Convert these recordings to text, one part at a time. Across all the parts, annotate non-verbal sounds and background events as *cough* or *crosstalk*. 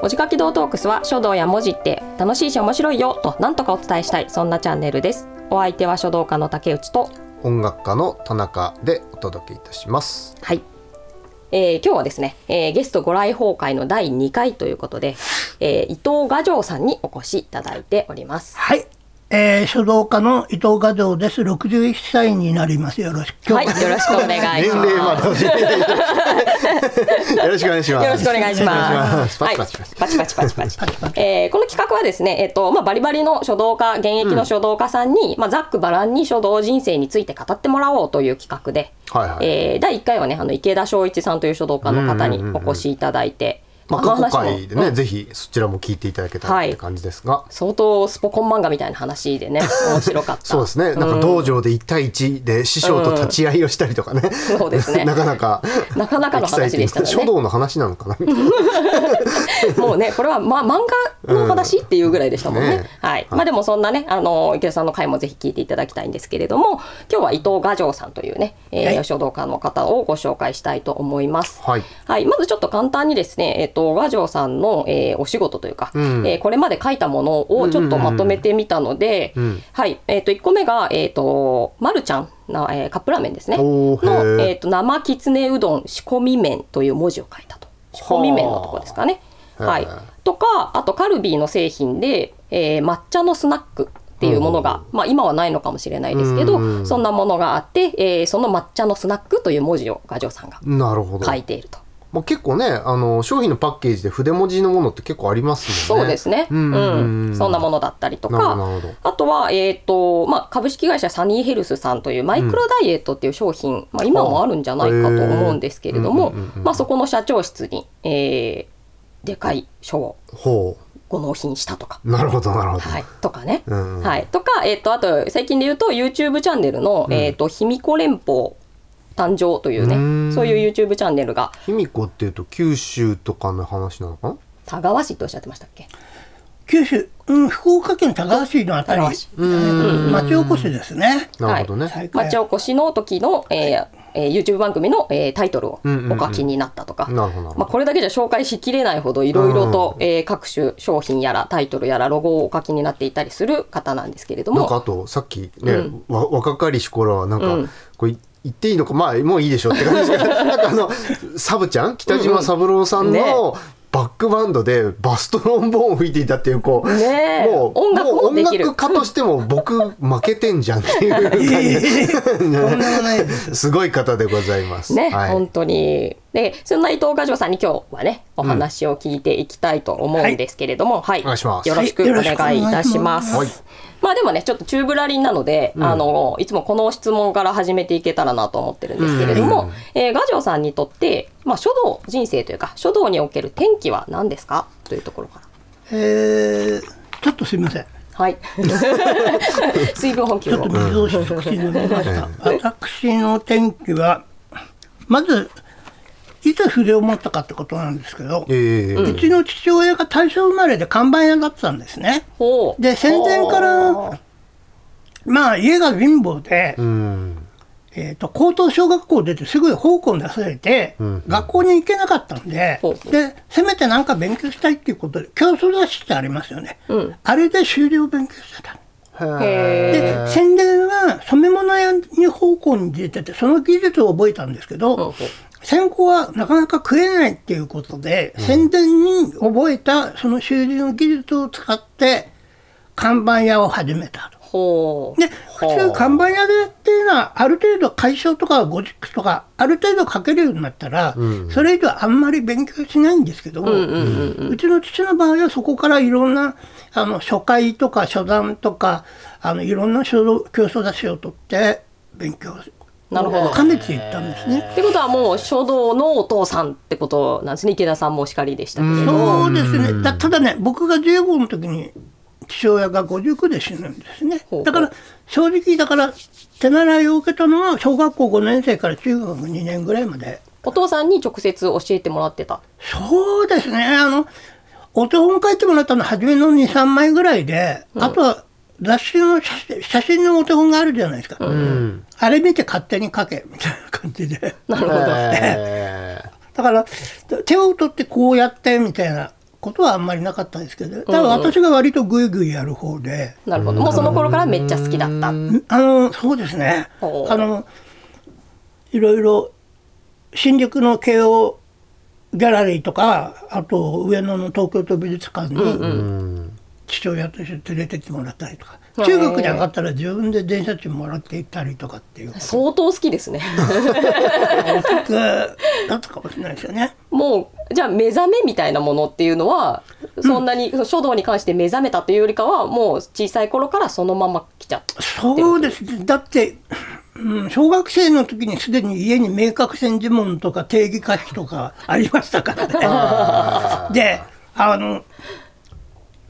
文字書き道トークスは書道や文字って楽しいし面白いよと何とかお伝えしたいそんなチャンネルです。お相手は書道家の竹内と。音楽家の田中でお届けいたします。はい、えー今日はですね、えーゲストご来訪会の第2回ということで、えー伊藤画城さんにお越しいただいております。はい、えー、書道家の伊藤画像です。61歳になります。よろしく。はいよろしくお願いし年齢まますよろしくお願いしますよろしくお願いします。パチパチパチはい、パチパチパチパチ。えーこの企画はですね、えっ、と、まあ、バリバリの書道家、現役の書道家さんに、まあ、ざっくばらんに書道人生について語ってもらおうという企画で。はいはいえー第1回はね、あの池田正一さんという書道家の方にお越しいただいて。まあ、の過去回でね、うん。ぜひそちらも聞いていただけたらって感じですが、相当スポコン漫画みたいな話でね、*laughs* 面白かった。そうですね。なんか道場で1対1で師匠と立ち会いをしたりとかね、そうですね。*laughs* なかなかなかなかの話でしたね。書道の話なのかなみたいな。*laughs* もうね、これは、ま、漫画の話っていうぐらいでしたもんね。ねはい。まあでもそんなね、あの、池田さんの回もぜひ聞いていただきたいんですけれども、今日は伊藤画城さんというね、えーはい。書道家の方をご紹介したいと思います。はい。はい。まずちょっと簡単にですね、えっ、と、画城さんの、えーお仕事というか、んえーこれまで書いたものをちょっとまとめてみたので、んはい。えっ、と、1個目が、えっ、と、まるちゃんの、えーカップラーメンですね。の、ーえっ、と、生きつねうどん仕込み麺という文字を書いたと。仕込み麺のとこですかね。はいとかあとカルビーの製品で、えー抹茶のスナックっていうものが、まあ、今はないのかもしれないですけど、うんそんなものがあって、えーその抹茶のスナックという文字を画城さんが書いていると。まあ、結構ねあの商品のパッケージで筆文字のものって結構ありますもんね。そうですね、うんうんそんなものだったりとか。あとは、えーとまあ、株式会社サニーヘルスさんというマイクロダイエットっていう商品、まあ、今もあるんじゃないかと思うんですけれども、まあ、そこの社長室に、えーでかい書をほご納品したとか。うなるほどなるほど、はい、とかね、うんはい、とか、えっとあと最近で言うと YouTube チャンネルの「えっと卑弥呼連邦誕生」というねうん。そういう YouTube チャンネルが。卑弥呼っていうと九州とかの話なのか？な田川市っておっしゃってましたっけ？九州、うん、福岡県田川市のあたり、田川市。うん。町おこしですね。なるほどね、町おこしの時の、えーえー YouTube 番組の、えータイトルをお書きになったとか、まあ、これだけじゃ紹介しきれないほどいろいろと、えー各種商品やらタイトルやらロゴをお書きになっていたりする方なんですけれども。なんかあとさっきね、わ若かりし頃はなんか、うん。これ言っていいのかまあもういいでしょうって感じですけどなんかあのサブちゃん？北島三郎さんのバックバンドでバストロンボーンを吹いていたっていうこう、ねえ。もう音楽もできる。もう音楽家としても僕負けてんじゃんっていう感じ。す。*laughs* すごい方でございます。ね、はい。本当に。で、そんな伊藤画城さんに今日はね、お話を聞いていきたいと思うんですけれども、はい、お願いします。よろしくお願いいたします。はいよろしくお願いします。まあでもね、ちょっと中ぶらりんなので、あの、いつもこの質問から始めていけたらなと思ってるんですけれども、えー画城さんにとって、まあ書道人生というか、書道における転機は何ですか？というところから。えー、ちょっとすいません。はい。*laughs* 水分補給をちょっと。水を一口飲みました。私の転機は、まず、いつ筆を持ったかってことなんですけど、ええうちの父親が大正生まれで看板屋だったんですね。で、戦前から、まあ家が貧乏で、うんえー、と高等小学校出てすぐ奉公に出されて、学校に行けなかったんで、ほう。ほうでせめてなんか勉強したいっていうことで競争雑誌ってありますよね、ん。あれで修理を勉強してた。へで宣伝は染め物屋に奉公に出ててその技術を覚えたんですけど、ほうほう先行はなかなか食えないっていうことで、宣伝に覚えたその修理の技術を使って看板屋を始めたと。ほう。で普通看板屋でっていうのはある程度解消とかゴジックスとかある程度書けるようになったら、それ以上あんまり勉強しないんですけど、うちの父の場合はそこからいろんなあの初回とか初段とかあのいろんな書道競争雑誌を取って勉強なるほど。ねていったんですね。ってことはもう書道のお父さんってことなんですね。池田さんもお叱りでしたけれど。もそうですね。だただね僕が15の時に父親が59で死ぬんですね。だから正直だから手習いを受けたのは小学校5年生から中学2年ぐらいまで。お父さんに直接教えてもらってた。そうですね。あのお手本書いてもらったのは初めの23枚ぐらいで、あとは雑誌の写真写真のお手本があるじゃないですか、うん。あれ見て勝手に書けみたいな感じで。なるほど、*laughs* え。だから手を取ってこうやってみたいなことはあんまりなかったですけど、ただ私が割とグイグイやる方で、なるほど。もうその頃からめっちゃ好きだった。あのそうですね。あのいろいろ新宿の慶応ギャラリーとかあと上野の東京都美術館に父親として連れてってもらったりとか、うん中学に上がったら自分で電車賃もらって行ったりとかっていう相当好きですね大きくだったかもしれないですよね。もうじゃあ目覚めみたいなものっていうのはそんなに、書道に関して目覚めたというよりかはもう小さい頃からそのまま来ちゃったそうですね。だって、うん、小学生の時にすでに家に明確戦呪文とか定義歌詞とかありましたからね。で、あの、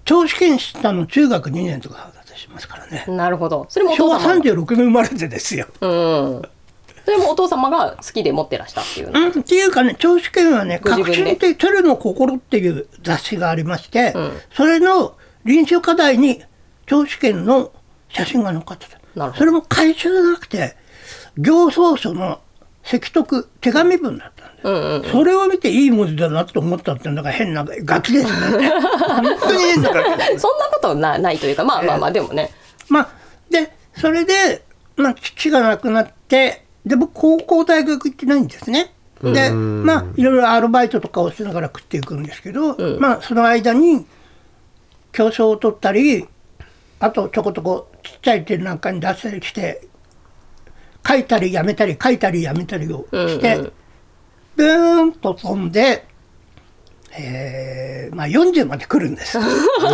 長試験したの中学2年とかだったりしますからね。なるほど。それもお昭和父様が36年生まれてですよ。うん。それもお父様が好きで持ってらしたっていうの。うん、っていうかね、長試験はね、革新的鶴の心っていう雑誌がありまして、ん。それの臨床課題に長試験の写真が載っかってた。なるほど。それも回収じゃなくて、行草書の赤徳、手紙文だったんです。うんうんそれを見ていい文字だなと思ったっていうのが変なガキですね。本当に変なガキ。そんなことなないというかまあまあまあでもねまあ、で、それで、まあ、父が亡くなって、で、僕、高校大学行ってないんですね。で、まあ、いろいろアルバイトとかをしながら食っていくんですけど、まあ、その間に、競争を取ったり、あと、ちょこちょこちっちゃい展覧会に出したりして、書いたりやめたり、書いたりやめたりをして、うんうん。ブーンと飛んで、えーまあ、40まで来るんです。*laughs* それ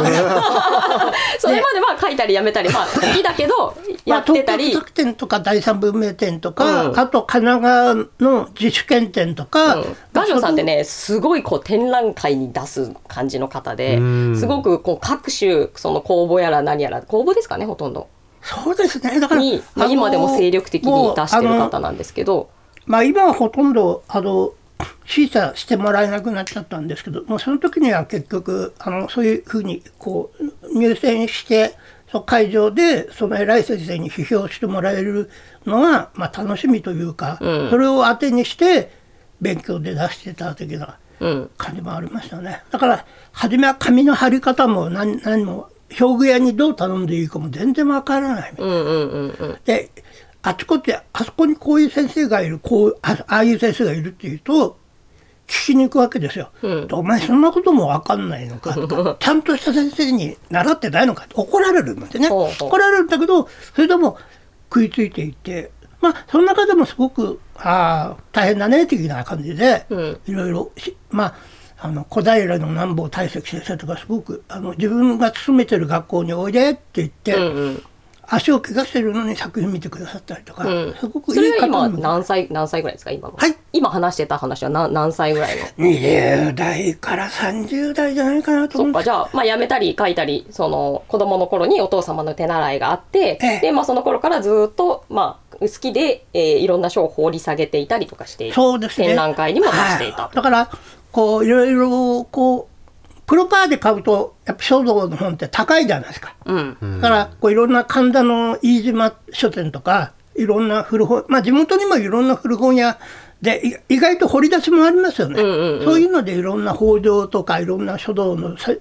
までは書いたりやめたりまあ好きだけどや *laughs* まあ、ってたり、東京作展とか第三文明展とか、うん。あと神奈川の自主検展とか、うん。ガジョさんってねすごいこう展覧会に出す感じの方でうん。すごくこう各種その公募やら何やら公募ですかねほとんどそうですね。だから今でも精力的に出してる方なんですけど。まあ、今はほとんどあの審査してもらえなくなっちゃったんですけどもうその時には結局あのそういうふうにこう入選してその会場でその偉い先生に批評してもらえるのが、まあ、楽しみというか、うん。それを当てにして勉強で出してた的なうん。感じもありましたね。だから初めは紙の貼り方も何何も表具屋にどう頼んでいいかも全然わからないうんうんうんうん。であちこちあそこにこういう先生がいるこうあああいう先生がいるっていうと聞きに行くわけですよ。うん。お前そんなことも分かんないのかとか *laughs* ちゃんとした先生に習ってないのかって怒られるんですね。怒られるんだけどそれでも食いついていってまあその中でもすごくああ大変だね的な感じで、うん。いろいろしまああの小平の南坊大石先生とかすごくあの自分が勤めてる学校においでって言って、うんうん。足を怪我してるのに作品見てくださったりとか、うん。すごくいい方は今も何歳何歳ぐらいですか今？もはい。今話してた話は何何歳ぐらいの？20代から30代じゃないかなと思う。そっかじゃあ、まあ、辞めたり書いたりその子供の頃にお父様の手習いがあって、ええ。で、まあ、その頃からずっと、まあ、好きで、えーいろんな書を放り下げていたりとかしてそうですね。展覧会にも出していた。と。はい。だからこういろいろこうプロパーで買うとやっぱ書道の本って高いじゃないですか、うん。だからこういろんな神田の飯島書店とかいろんな古本まあ地元にもいろんな古本屋でい意外と掘り出しもありますよね、うんうんうん。そういうのでいろんな北条とかいろんな書道のせ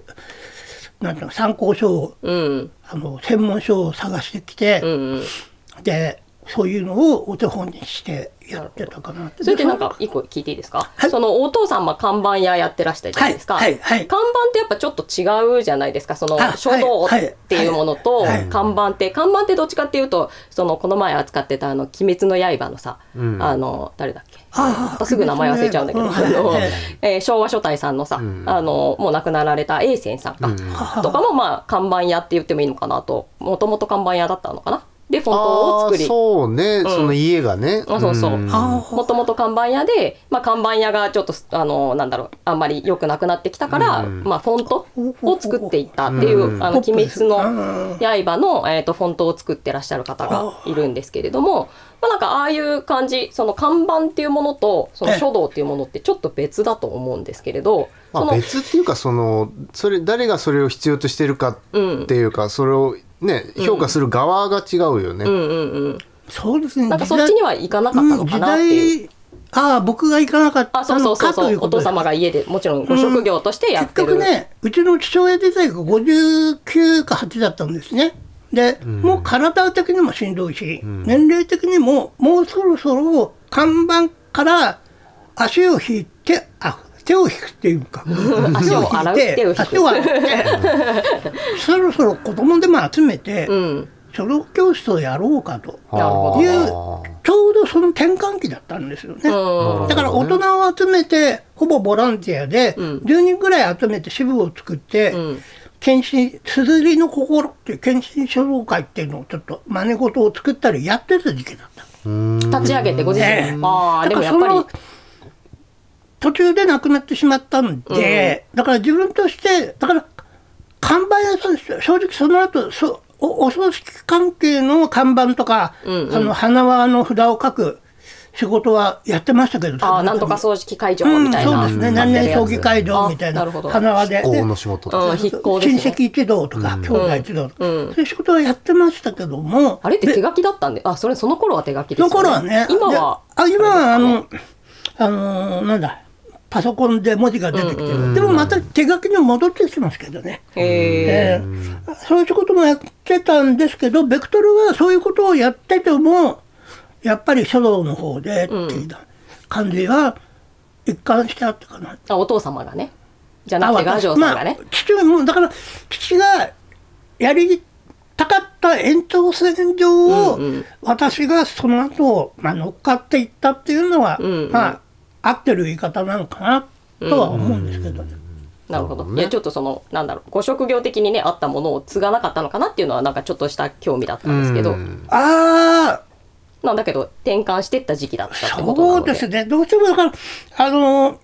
なんていうの参考書をうん。あの専門書を探してきて、うんうん。でそういうのをお手本にしてやってたかなそれでなんか一個聞いていいですか、はい。そのお父様看板屋やってらしたじゃないですか、はいはいはい。看板ってやっぱちょっと違うじゃないですか？そのあ書道っていうものと看板って看板ってどっちかっていうとそのこの前扱ってたあの「鬼滅の刃」のさ、うん。あの誰だっけ？すぐ名前忘れちゃうんだけど、うんあのはい。えー昭和書体さんのさ、ん。あのもう亡くなられた永泉さんか、うん。とかもまあ看板屋って言ってもいいのかなと。もともと看板屋だったのかな？でフォントを作り。そうね、その家がね。あそうそう。もともと看板屋で、まあ、看板屋がちょっとあのなんだろう。あんまり良くなくなってきたから、うん。まあ、フォントを作っていったっていう、うん。あの鬼滅のうん。刃の、えー、とフォントを作ってらっしゃる方がいるんですけれども、まあ、なんかああいう感じその看板っていうものとその書道っていうものってちょっと別だと思うんですけれど、まあ、その別っていうかそのそれ誰がそれを必要としてるかっていうか、それをね評価する側が違うよね。うんうんうん。そうですね。なんかそっちには行かなかったのかなっていう。時代ああ僕が行かなかったあそうそうそうのかとそうお父いうことです様が家でもちろんご職業としてやっ結てる、局ねうちの父親自体が59か8だったんですね。で、もう体的にもしんどいし、年齢的にももうそろそろ看板から足を引いてあ手を引くっていうか足を洗う手を引く足を洗ってそろそろ子供でも集めて、うん。書道教室をやろうかと。いうあちょうどその転換期だったんですよね。うん。だから大人を集めてほぼボランティアで10人ぐらい集めて支部を作って、ん。検診すずりの心っていう検診書道会っていうのをちょっと真似事を作ったりやってた時期だった。立ち上げてご自身。えああでもやっぱり。だからその途中で亡くなってしまったんで、だから自分としてだから看板屋さんですよ。正直その後そおお葬式関係の看板とか、あの花輪の札を書く仕事はやってましたけどああなんとか葬式会場うん、みたいな、そうですね。何々葬儀会場みたいな。あなるほど。花輪で。法の仕事と筆行ですね。親戚一同とか、兄弟一同とか、そういう仕事はやってましたけども。あれって手書きだったんであそれその頃は手書きですよ、その頃はね。今はであ、今はあの、あのーなんだ、パソコンで文字が出てきてる。でもまた手書きに戻ってきてますけどね。へええ。ーそういうこともやってたんですけど、ベクトルはそういうことをやってても、やっぱり書道の方でっていう感じは一貫してあったかな。あお父様がね。じゃなくてあガジョウさんがね、まあ、父もだから父がやりたかった延長線上を、私がその後、まあ乗っかっていったっていうのは、んうん。まあ合ってる言い方なのかなとは思うんですけどね。なるほど、いやちょっとそのなんだろうご職業的にねあったものを継がなかったのかなっていうのはなんかちょっとした興味だったんですけど、ああなんだけど転換してった時期だったってことなそのでうですね。どうしてもだからあの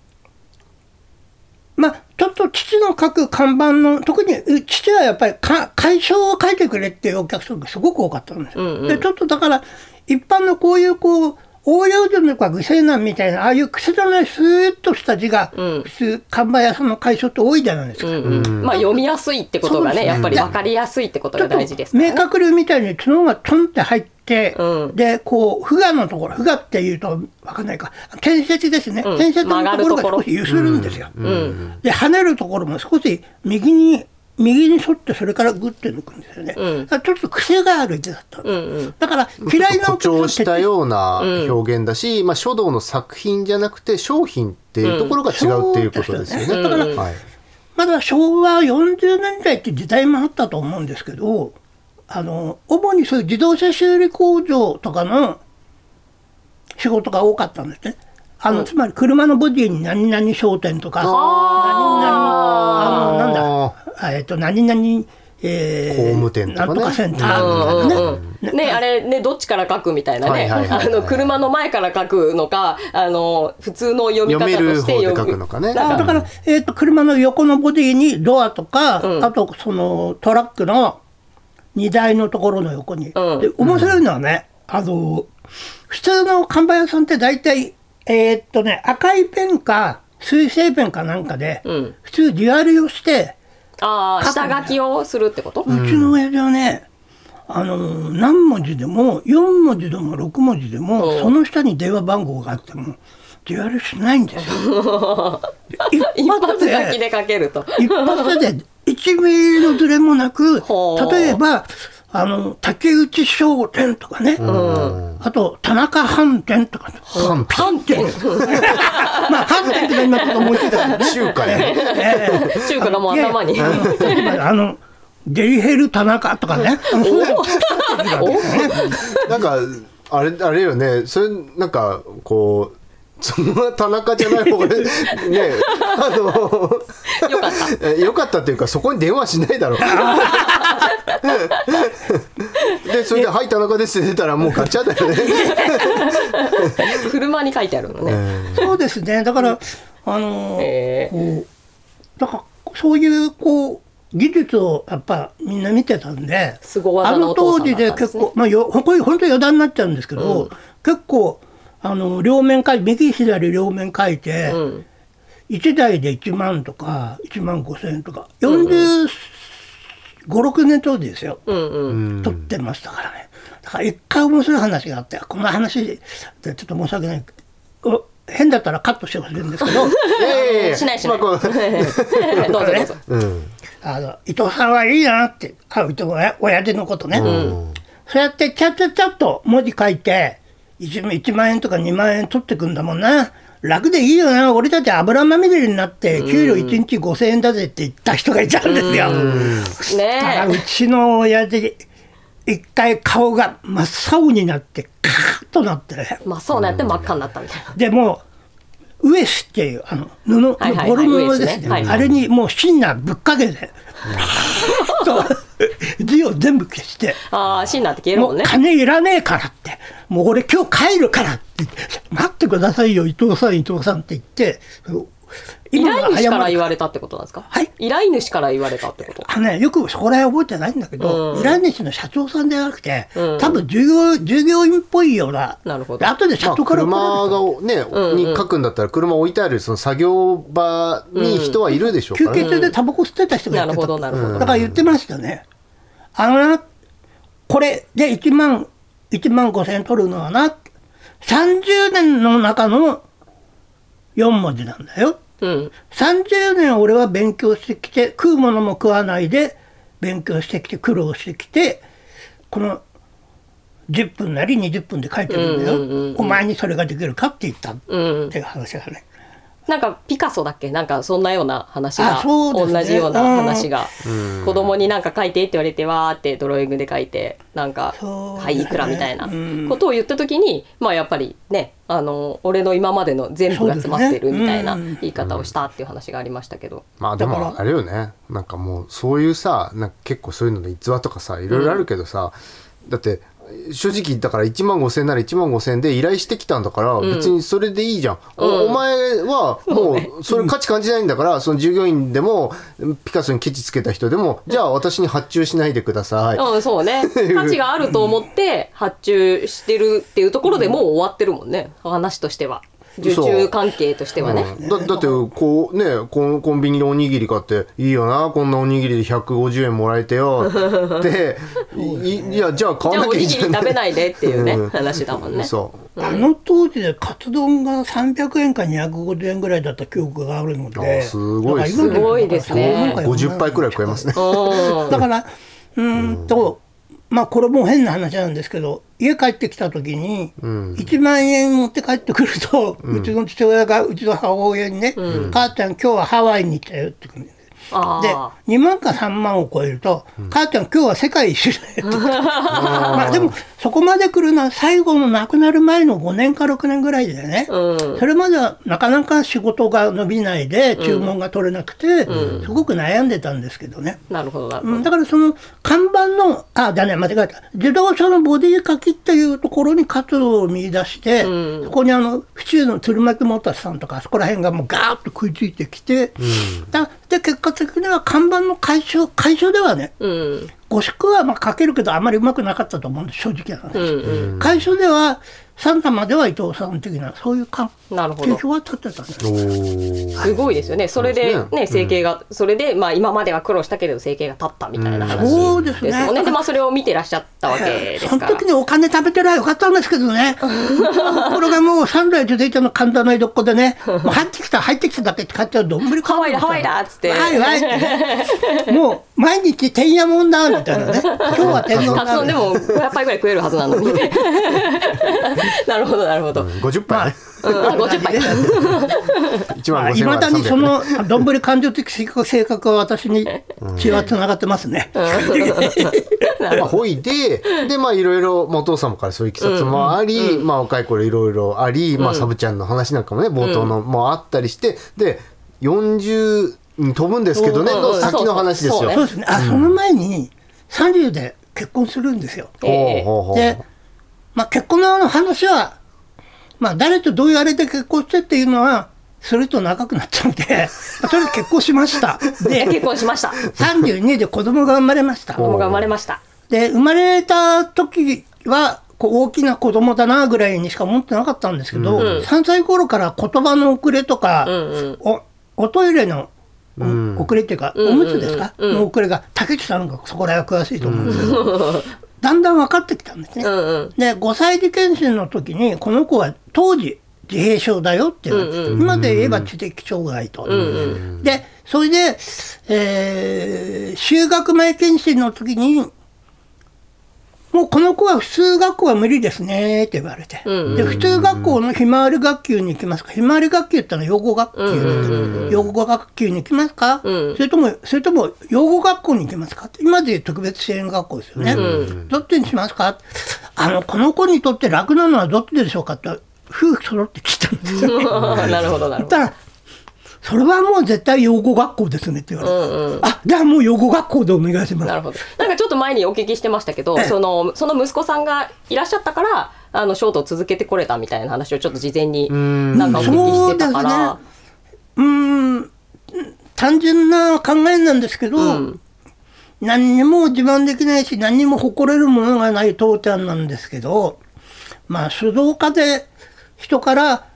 まあちょっと父の書く看板の特にう父はやっぱりか解消を書いてくれっていうお客さんがすごく多かったんですよ。うんうん。でちょっとだから一般のこういうこう応用順とか具勢難みたいなああいう癖のないスーッとした字が、うん。普通看板屋さんの解消って多いじゃないですか。うんうん。まあ読みやすいってことがねやっぱり分かりやすいってことが大事ですから明ね。確流みたいに角がトンって入って、うん。でこう負荷のところ負荷っていうと分かんないか。転接ですね、うん。転接のところ曲が少し揺するんですよ、うん。で跳ねるところも少し右に右に沿ってそれからグッて抜くんですよね、うん。だからちょっと癖がある字だった、うんうん。だから嫌いな誇張したようなうん表現だし、まあ、書道の作品じゃなくて商品っていうところが違うっていうことですよね。そう。ですよねだからはい。まだ昭和40年代って時代もあったと思うんですけどあの主にそういう自動車修理工場とかの仕事が多かったんですね。あのつまり車のボディに何々商店とか何々あのなんだ？あえっと何々えー工務店とかね。なんとかセンターみたいなね。うん。うん。ねあれねどっちから書くみたいなね。あの車の前から書くのかあの普通の読み方として読くのかね。あだから、えー、と車の横のボディにドアとか、うん。あとそのトラックの荷台のところの横に、うん。で面白いのはねあの普通の看板屋さんって大体えーっとね赤いペンか水性ペンかなんかで、うん。普通地割りをして、ああ下書きをするってこと？うちの親父はねあの何文字でも4文字でも6文字でも、うん。その下に電話番号があっても地割りしないんですよ。*laughs* 一発書きで書けると。一発で1ミリのズレもなく例えばあの竹内商店とかね、うん。あと田中飯店とか、反反転まあ飯店って今ちょっと思いついたけどね、中華や。ね。ええ。中華がもう頭に。あのデリヘル田中とかね。なんかあれあれよね。それなんかこう。そんな田中じゃない方がね *laughs* あのよかった。えよかったっていうかそこに電話しないだろう。でそれで「はい田中です」って出たらもうガチャだよね。車に書いてあるのね、そうですね。だからあのへこうだからそういうこう技術をやっぱみんな見てたんで凄あの当時で結構、まあ、よこれ本当に余談になっちゃうんですけど、結構あの両面書いて右左両面書いて、うん。1台で1万とか1万5千円とか45、6年当時ですよ、うんうん。撮ってましたからね。だから一回面白い話があってこの話でちょっと申し訳ない。お変だったらカットしてほしいんですけど。*laughs* しないしない。ま *laughs* どうぞどうぞ。うん。あの伊藤さんはいいなって。あ伊藤親親父のことね、うん。そうやってちゃっちゃっちゃっと文字書いて 1, 1万円とか2万円取ってくんだもんな楽でいいよな俺たち油まみれになって給料1日5,000円だぜって言った人がいたんですよ。だからねうちの親父一回顔が真っ青になってカーッとなってねえ。まあそうなって真っ赤になったみたいな。でもうウエスっていうあの布のはいはいはいボル布ですねウエスねはいはいあれにもうシンナーぶっかけて、*laughs* と字を全部消して。ああ、シンナーって消えるもんね。金いらねえからって、もう俺今日帰るからって、待ってくださいよ、伊藤さん、伊藤さんって言って、依頼主から言わわれたってことなんですか？はい。依頼主から言われたってこと？あのね、よくそこら辺覚えてないんだけど、依頼主の社長さんではなくて、多分従業従業員っぽいような、なるほど。で後で社まあ長から怒ら車がね、に書くんだったら車置いてあるその作業場に人はいるでしょうから。ね、休憩中でタバコ吸ってた人がいてた。なるほど、なるほど。だから言ってましたね。あのな、これで1万、1万5千円取るのはな、30年の中の4文字なんだよ。うん。30年俺は勉強してきて、食うものも食わないで勉強してきて、苦労してきて、この10分なり20分で書いてるんだよ。お前にそれができるかって言ったっうん。ていう話だね。なんかピカソだっけ？なんかそんなような話が、ね。同じような話が、子供になんか書いてって言われてわーってドローイングで書いてなんかはいいくらみたいなうん。ことを言った時にまあやっぱりねあの俺の今までの全部が詰まってるみたいな言い方をしたっていう話がありましたけど、まあでだから。もあれよね。なんかもうそういうさなんか結構そういうので逸話とかさいろいろあるけどさ、だって正直だから1万5千円なら1万5千円で依頼してきたんだから別にそれでいいじゃん、おお前はもうそれ価値感じないんだからその従業員でもピカソにケチつけた人でもじゃあ私に発注しないでください、うん、そうね。*laughs* 価値があると思って発注してるっていうところでもう終わってるもんね。話としては受注関係としてはね、うん。だだってこうねコンコンビニでおにぎり買っていいよなこんなおにぎりで150円もらえてよって。*laughs* いいやじゃあ買じゃあおにぎりわなきゃいいじゃん食べないでっていうね、うん。話だもんね。そう。あの当時でカツ丼が300円か250円ぐらいだった記憶があるのであすごいですごいですね。なんか50杯くらい食えますね。うん。だからうーんとまあこれも変な話なんですけど家帰ってきた時に1万円持って帰ってくると、うちの父親がうちの母親にね「母ちゃん今日はハワイに行ったよ」って言うんです。でああ2万か3万を超えると「母ちゃん今日は世界一周だよ」って言って *laughs* まあでもそこまで来るのは最後の亡くなる前の5年か6年ぐらいでね、うん。それまではなかなか仕事が伸びないで注文が取れなくて、すごく悩んでたんですけどね。なるほどな。るほど、うん。だからその看板の、あ、だね、間違えた。自動車のボディ書きっていうところに活動を見出して、そこにあの、府中の鶴巻モーターさんとか、あそこら辺がもうガーッと食いついてきて、だで、結果的には看板の解消、解消ではね、うん誤宿はまあ書けるけどあまりうまくなかったと思うんです、正直な話。うん解消では、サンタまでは伊藤さん的な、そういうかなるほど。形は立ってたんです。ごいですよね。それでね。ね生計が、それでまあ今までは苦労したけれど生計が立ったみたいな話そうですね。ですもんね。でまあそれを見てらっしゃったわけですそのから。時にお金食べてりゃよかったんですけどね。これがもう3代続いての神田の江戸っ子でね、*laughs* もう入ってきた入ってきただけって買っちゃうどんぶりハワイだハワイだっつって。はいはい。ってね。もう毎日てんやもんだみたいなね。*laughs* 今日は天丼だカツ丼で。も500杯ぐらい食えるはずなのに。なるほどなるほど、50杯、50杯。*laughs* 1万5000円。いまだにそ300のどんぶり感情的性格は私に血はつながってますね。まあ、ほいで、で、まあ、いろいろ、まあお父様からそういういきさつもあり、まあ、若い頃いろいろあり、まあ、サブちゃんの話なんかもね、冒頭のもあったりして、で、40に飛ぶんですけどね、うんの先の話ですよ。そうですね。あ、その前に30で結婚するんですよ。ほうほうほう。で、まあ、結婚の話は、まあ、誰とどういうあれで結婚してっていうのは、すると長くなっちゃうんで、ま *laughs* あとりあえず結婚しました。で、結婚しました。32で子供が生まれました。子供が生まれました。で、生まれた時は、こう大きな子供だなぐらいにしか思ってなかったんですけど、3歳頃から言葉の遅れとか、おおトイレのお遅れっていうか、おむつですか、の遅れが、竹内さんがそこら辺は詳しいと思うんですけど、*laughs* だんだん分かってきたんですね。うんうんで5歳児検診の時にこの子は当時自閉症だよって言われて、今で言えば知的障害と。でそれで、えー、就学前検診の時にもうこの子は普通学校は無理ですねって言われて、で普通学校のひまわり学級に行きますか？ひまわり学級ってのは養護学級養護学級に行きますか、それともそれとも養護学校に行きますか？今でいう特別支援学校ですよね、どっちにしますか？あのこの子にとって楽なのはどっちでしょうか？って夫婦揃って聞いたんですよ。*laughs* なるほどなるほど。それはもう絶対養護学校ですねって言われて、うんうん、あじゃあもう養護学校でお願いします。なるほど。なんかちょっと前にお聞きしてましたけどそのその息子さんがいらっしゃったからあのショートを続けてこれたみたいな話をちょっと事前になんかお聞きしてたから。うんね、単純な考えなんですけど、うん、何にも自慢できないし何にも誇れるものがない父ちゃんなんですけどまあ書道家で人から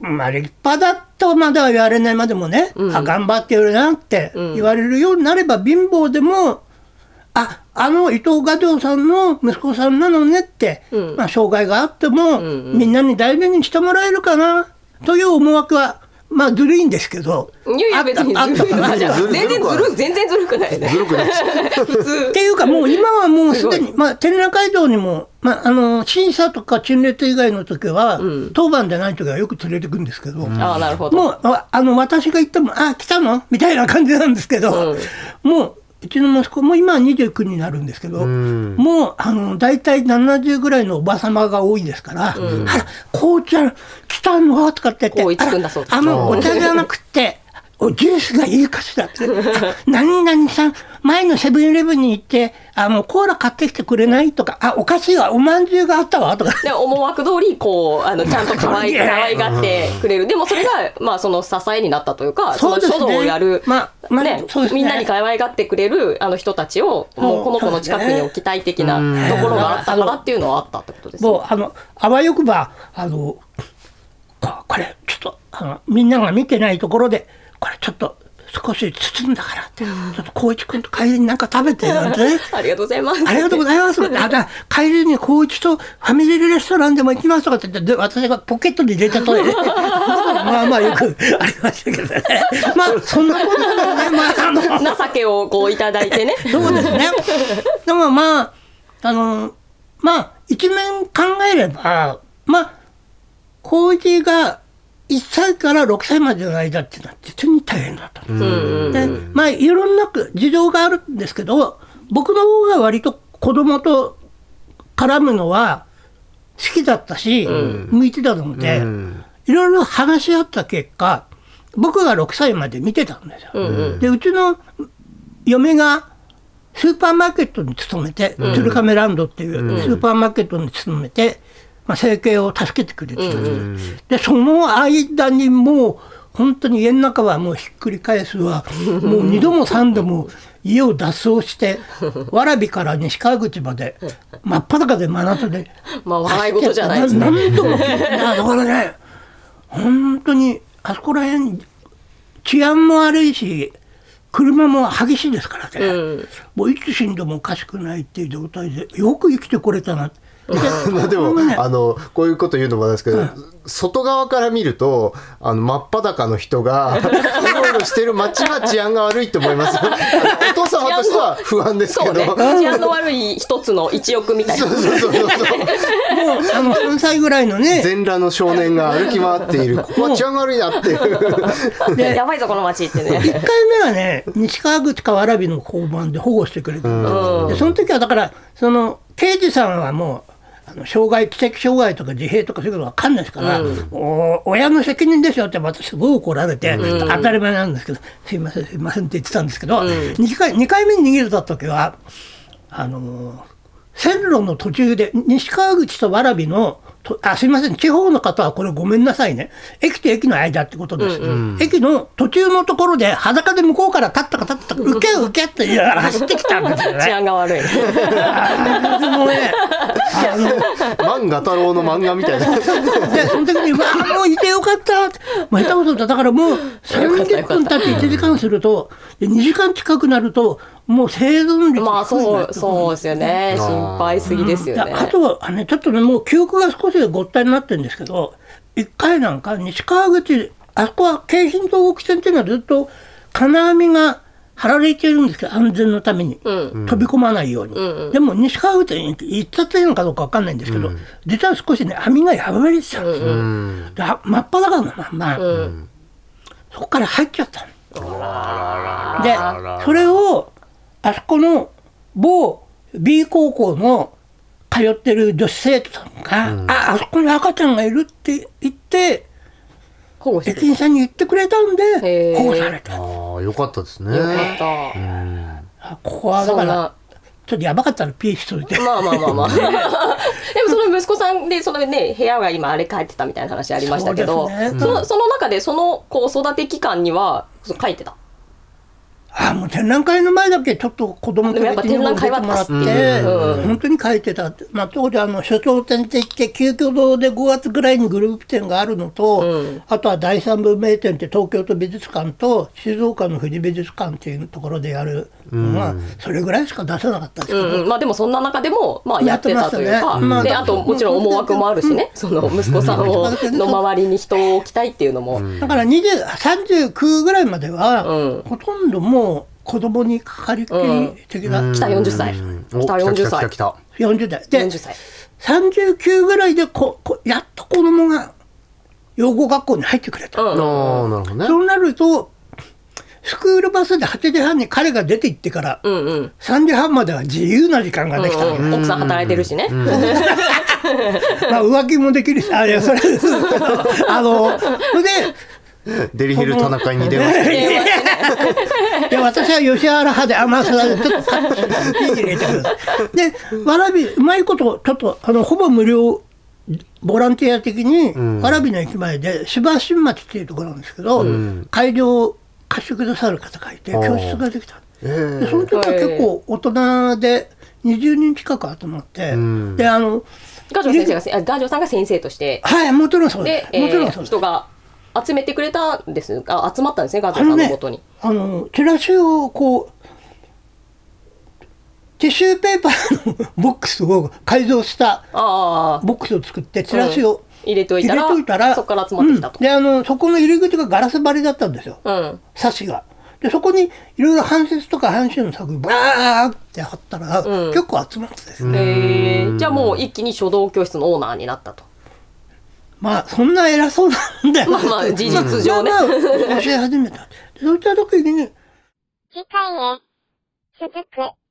まあ立派だとまでは言われないまでもね、うん、あ頑張ってるなって言われるようになれば、貧乏でもああの伊藤画城さんの息子さんなのねって、うん、まあ、障害があっても、みんなに大事にしてもらえるかなという思惑はまあずるいんですけど。いやいや別にずるい。全然ずる全然ずるくないね。ずるくない。っていうかもう今はもうすでにまあ天覧街道にもまああの審査とか陳列以外の時は、うん、当番でない時はよく連れてくんですけど。ああなるほど。もうあの私が言ってもあ来たの？みたいな感じなんですけど、うん、もう。うちの息子も今は29になるんですけど、もうあの大体70ぐらいのおばさまが多いですから「うん、あらこうちゃん来たの?」とかって言って「あのお茶じゃなくておジュースがいいかしらって「*laughs* 何々さん前のセブンイレブンに行ってあのコーラ買ってきてくれない?」とか「あお菓子がおまんじゅうがあったわ」とか。で思惑通りこうあのちゃんと可愛 *laughs* 可愛がってくれる。でもそれが、まあ、その支えになったというかその書道をやる、まあまあね、みんなに可愛がってくれるあの人たちをもうこの子の近くに置きたい的なところがあったからっていうのはあったってことですね。もうあのあわよくばあのこれちょっとあのみんなが見てないところでこれちょっと少し包んだからって、ちょっと光一君と帰りになんか食べてなんてね。*laughs* ありがとうございます。ありがとうございます。あだ帰りに光一とファミリーレストランでも行きますとかって言って、私がポケットに入れたと、*laughs* まあまあよくありましたけどね。*laughs* まあそんなことだね。まああの情けをこういただいてね。そうですね。でもまああのまあ一面考えればまあ光一が1歳から6歳までの間っていうのは実に大変だったんです。でまあいろんな事情があるんですけど僕の方が割と子供と絡むのは好きだったし、向いてたので、いろいろ話し合った結果僕が6歳まで見てたんですよ。うんでうちの嫁がスーパーマーケットに勤めて、うん、トゥルカメランドっていうスーパーマーケットに勤めて、まあ、生計を助けてくれてたんです、うんうん、でその間にもう本当に家の中はもうひっくり返すわ。*laughs* もう二度も三度も家を脱走して蕨から西川口まで真っ裸で真夏で *laughs* まあ笑い事じゃないですね。何度もだからね本当にあそこら辺治安も悪いし車も激しいですからね、うん、もういつ死んでもおかしくないっていう状態でよく生きてこれたなまあでも、あのこういうこと言うのもなんですけど、外側から見るとあの真っ裸の人がうろうろしてる街は治安が悪いと思います *laughs* お父様としては不安ですけど、ね、治安の悪い一つの一翼みたいなそうそうそうそうもうあの3歳ぐらいのね全裸の少年が歩き回っているここは治安が悪いなっていうでやばいぞこの街ってね1回目はね西川口かわらびの交番で保護してくれたその時はだからその刑事さんはもうあの障害知的障害とか自閉とかそういうこと分かんないですから、うん、お親の責任ですよって私すごい怒られて、うん、当たり前なんですけどすいませんすいませんって言ってたんですけど、うん、2, 回2回目に逃げた時はあの線路の途中で西川口と蕨のあすみません。地方の方はこれごめんなさいね。駅と駅の間ってことです、うんうん、駅の途中のところで裸で向こうから立ったか立ったか受け受けって言いながら *laughs* 走ってきたんですよね。治安が悪い。でもねあの漫画太郎の漫画みたいな。でその時に「わあもういてよかった」まあ、下手ことだだからもう30分経って1時間すると2時間近くなるともう生存率まあそうそうですよね。心配すぎですよね、うん、あとはねちょっとねもう記憶が少しごったになってるんですけど一回なんか西川口あそこは京浜東北線っていうのはずっと金網が張られているんですけど安全のために、うん。飛び込まないように、でも西川口に行っちゃってるのかどうか分かんないんですけど、実は少しね網が破れてたんですよ、うん。で真っ裸のまんま、うん。そこから入っちゃったの。でそれをあそこの某 B 高校の通ってる女子生徒さんが、ああそこに赤ちゃんがいるって言って駅員さんに言ってくれたんへでー。保護された。ああよかったですね。よかった。あここはだからちょっとやばかったら P しといてまあまあまあまあ。*laughs* でもその息子さんでそのね部屋が今あれ帰ってたみたいな話ありましたけど、そね。そのその中でそのこう育て期間にはそう書いてた？あもう展覧会の前だけちょっと子供でもやっぱ展覧会はもらって、う。ん。本当に書いてた。まあ、当時あの所長展って言って急遽堂で5月ぐらいにグループ展があるのと、うん。あとは第三文明展って東京都美術館と静岡の富士美術館っていうところでやる。のが、それぐらいしか出せなかったんですけど、うんうん、まあでもそんな中でもまあやってたというか、ねまあであともちろん思惑もあるしね、その息子さんをうん。の周りに人を置きたいっていうのも、だから20 39ぐらいまでは、うん。ほとんどもう子供にかかりっきり的な、北40歳。来40歳た来た来た40代。で40歳。39ぐらいでここやっと子供が養護学校に入ってくれた、うん。ああなるほどね。そうなるとスクールバスで8時半に彼が出て行ってからうんうん。3時半までは自由な時間ができた。の、うん。うん。奥さん働いてるしね、*laughs* まあ浮気もできるしあいやそれですあのそれでデリヘル田中に電話して *laughs* 電話してねで私は吉原派で、あ、まあ、それはちょっとカットして、いい入れてください。で、わらび、うまいこと、ちょっと、あの、ほぼ無料、ボランティア的に、わらびの駅前で、芝新町っていうところなんですけど、会場を貸してくださる方がいて、教室ができた。えでその時は結構大人で20人近く集まって、んで、あの、ガジョ先生がガジョさんが先生としてはい、もちろんそうでで、す。もちろんえーそうです。人が集めてくれたんです。あ集まったんですねガジョあのねさんのもとに、あの、チラシをこう、ティッシュペーパーのボックスを改造したボックスを作ってチラシを入れとい入たらいたら、そこから集まってきたと。うん、であのそこの入り口がガラス張りだったんですようん。サシが。でそこにいろいろ半説とか半紙の作品バーって貼ったら、うん。結構集まってですね、えー。じゃあもう一気に書道教室のオーナーになったとまあそんな偉そうなんだよ。まあまあ事実上ね。まあまあ教え始めた。でそういった時に。次回へ続く。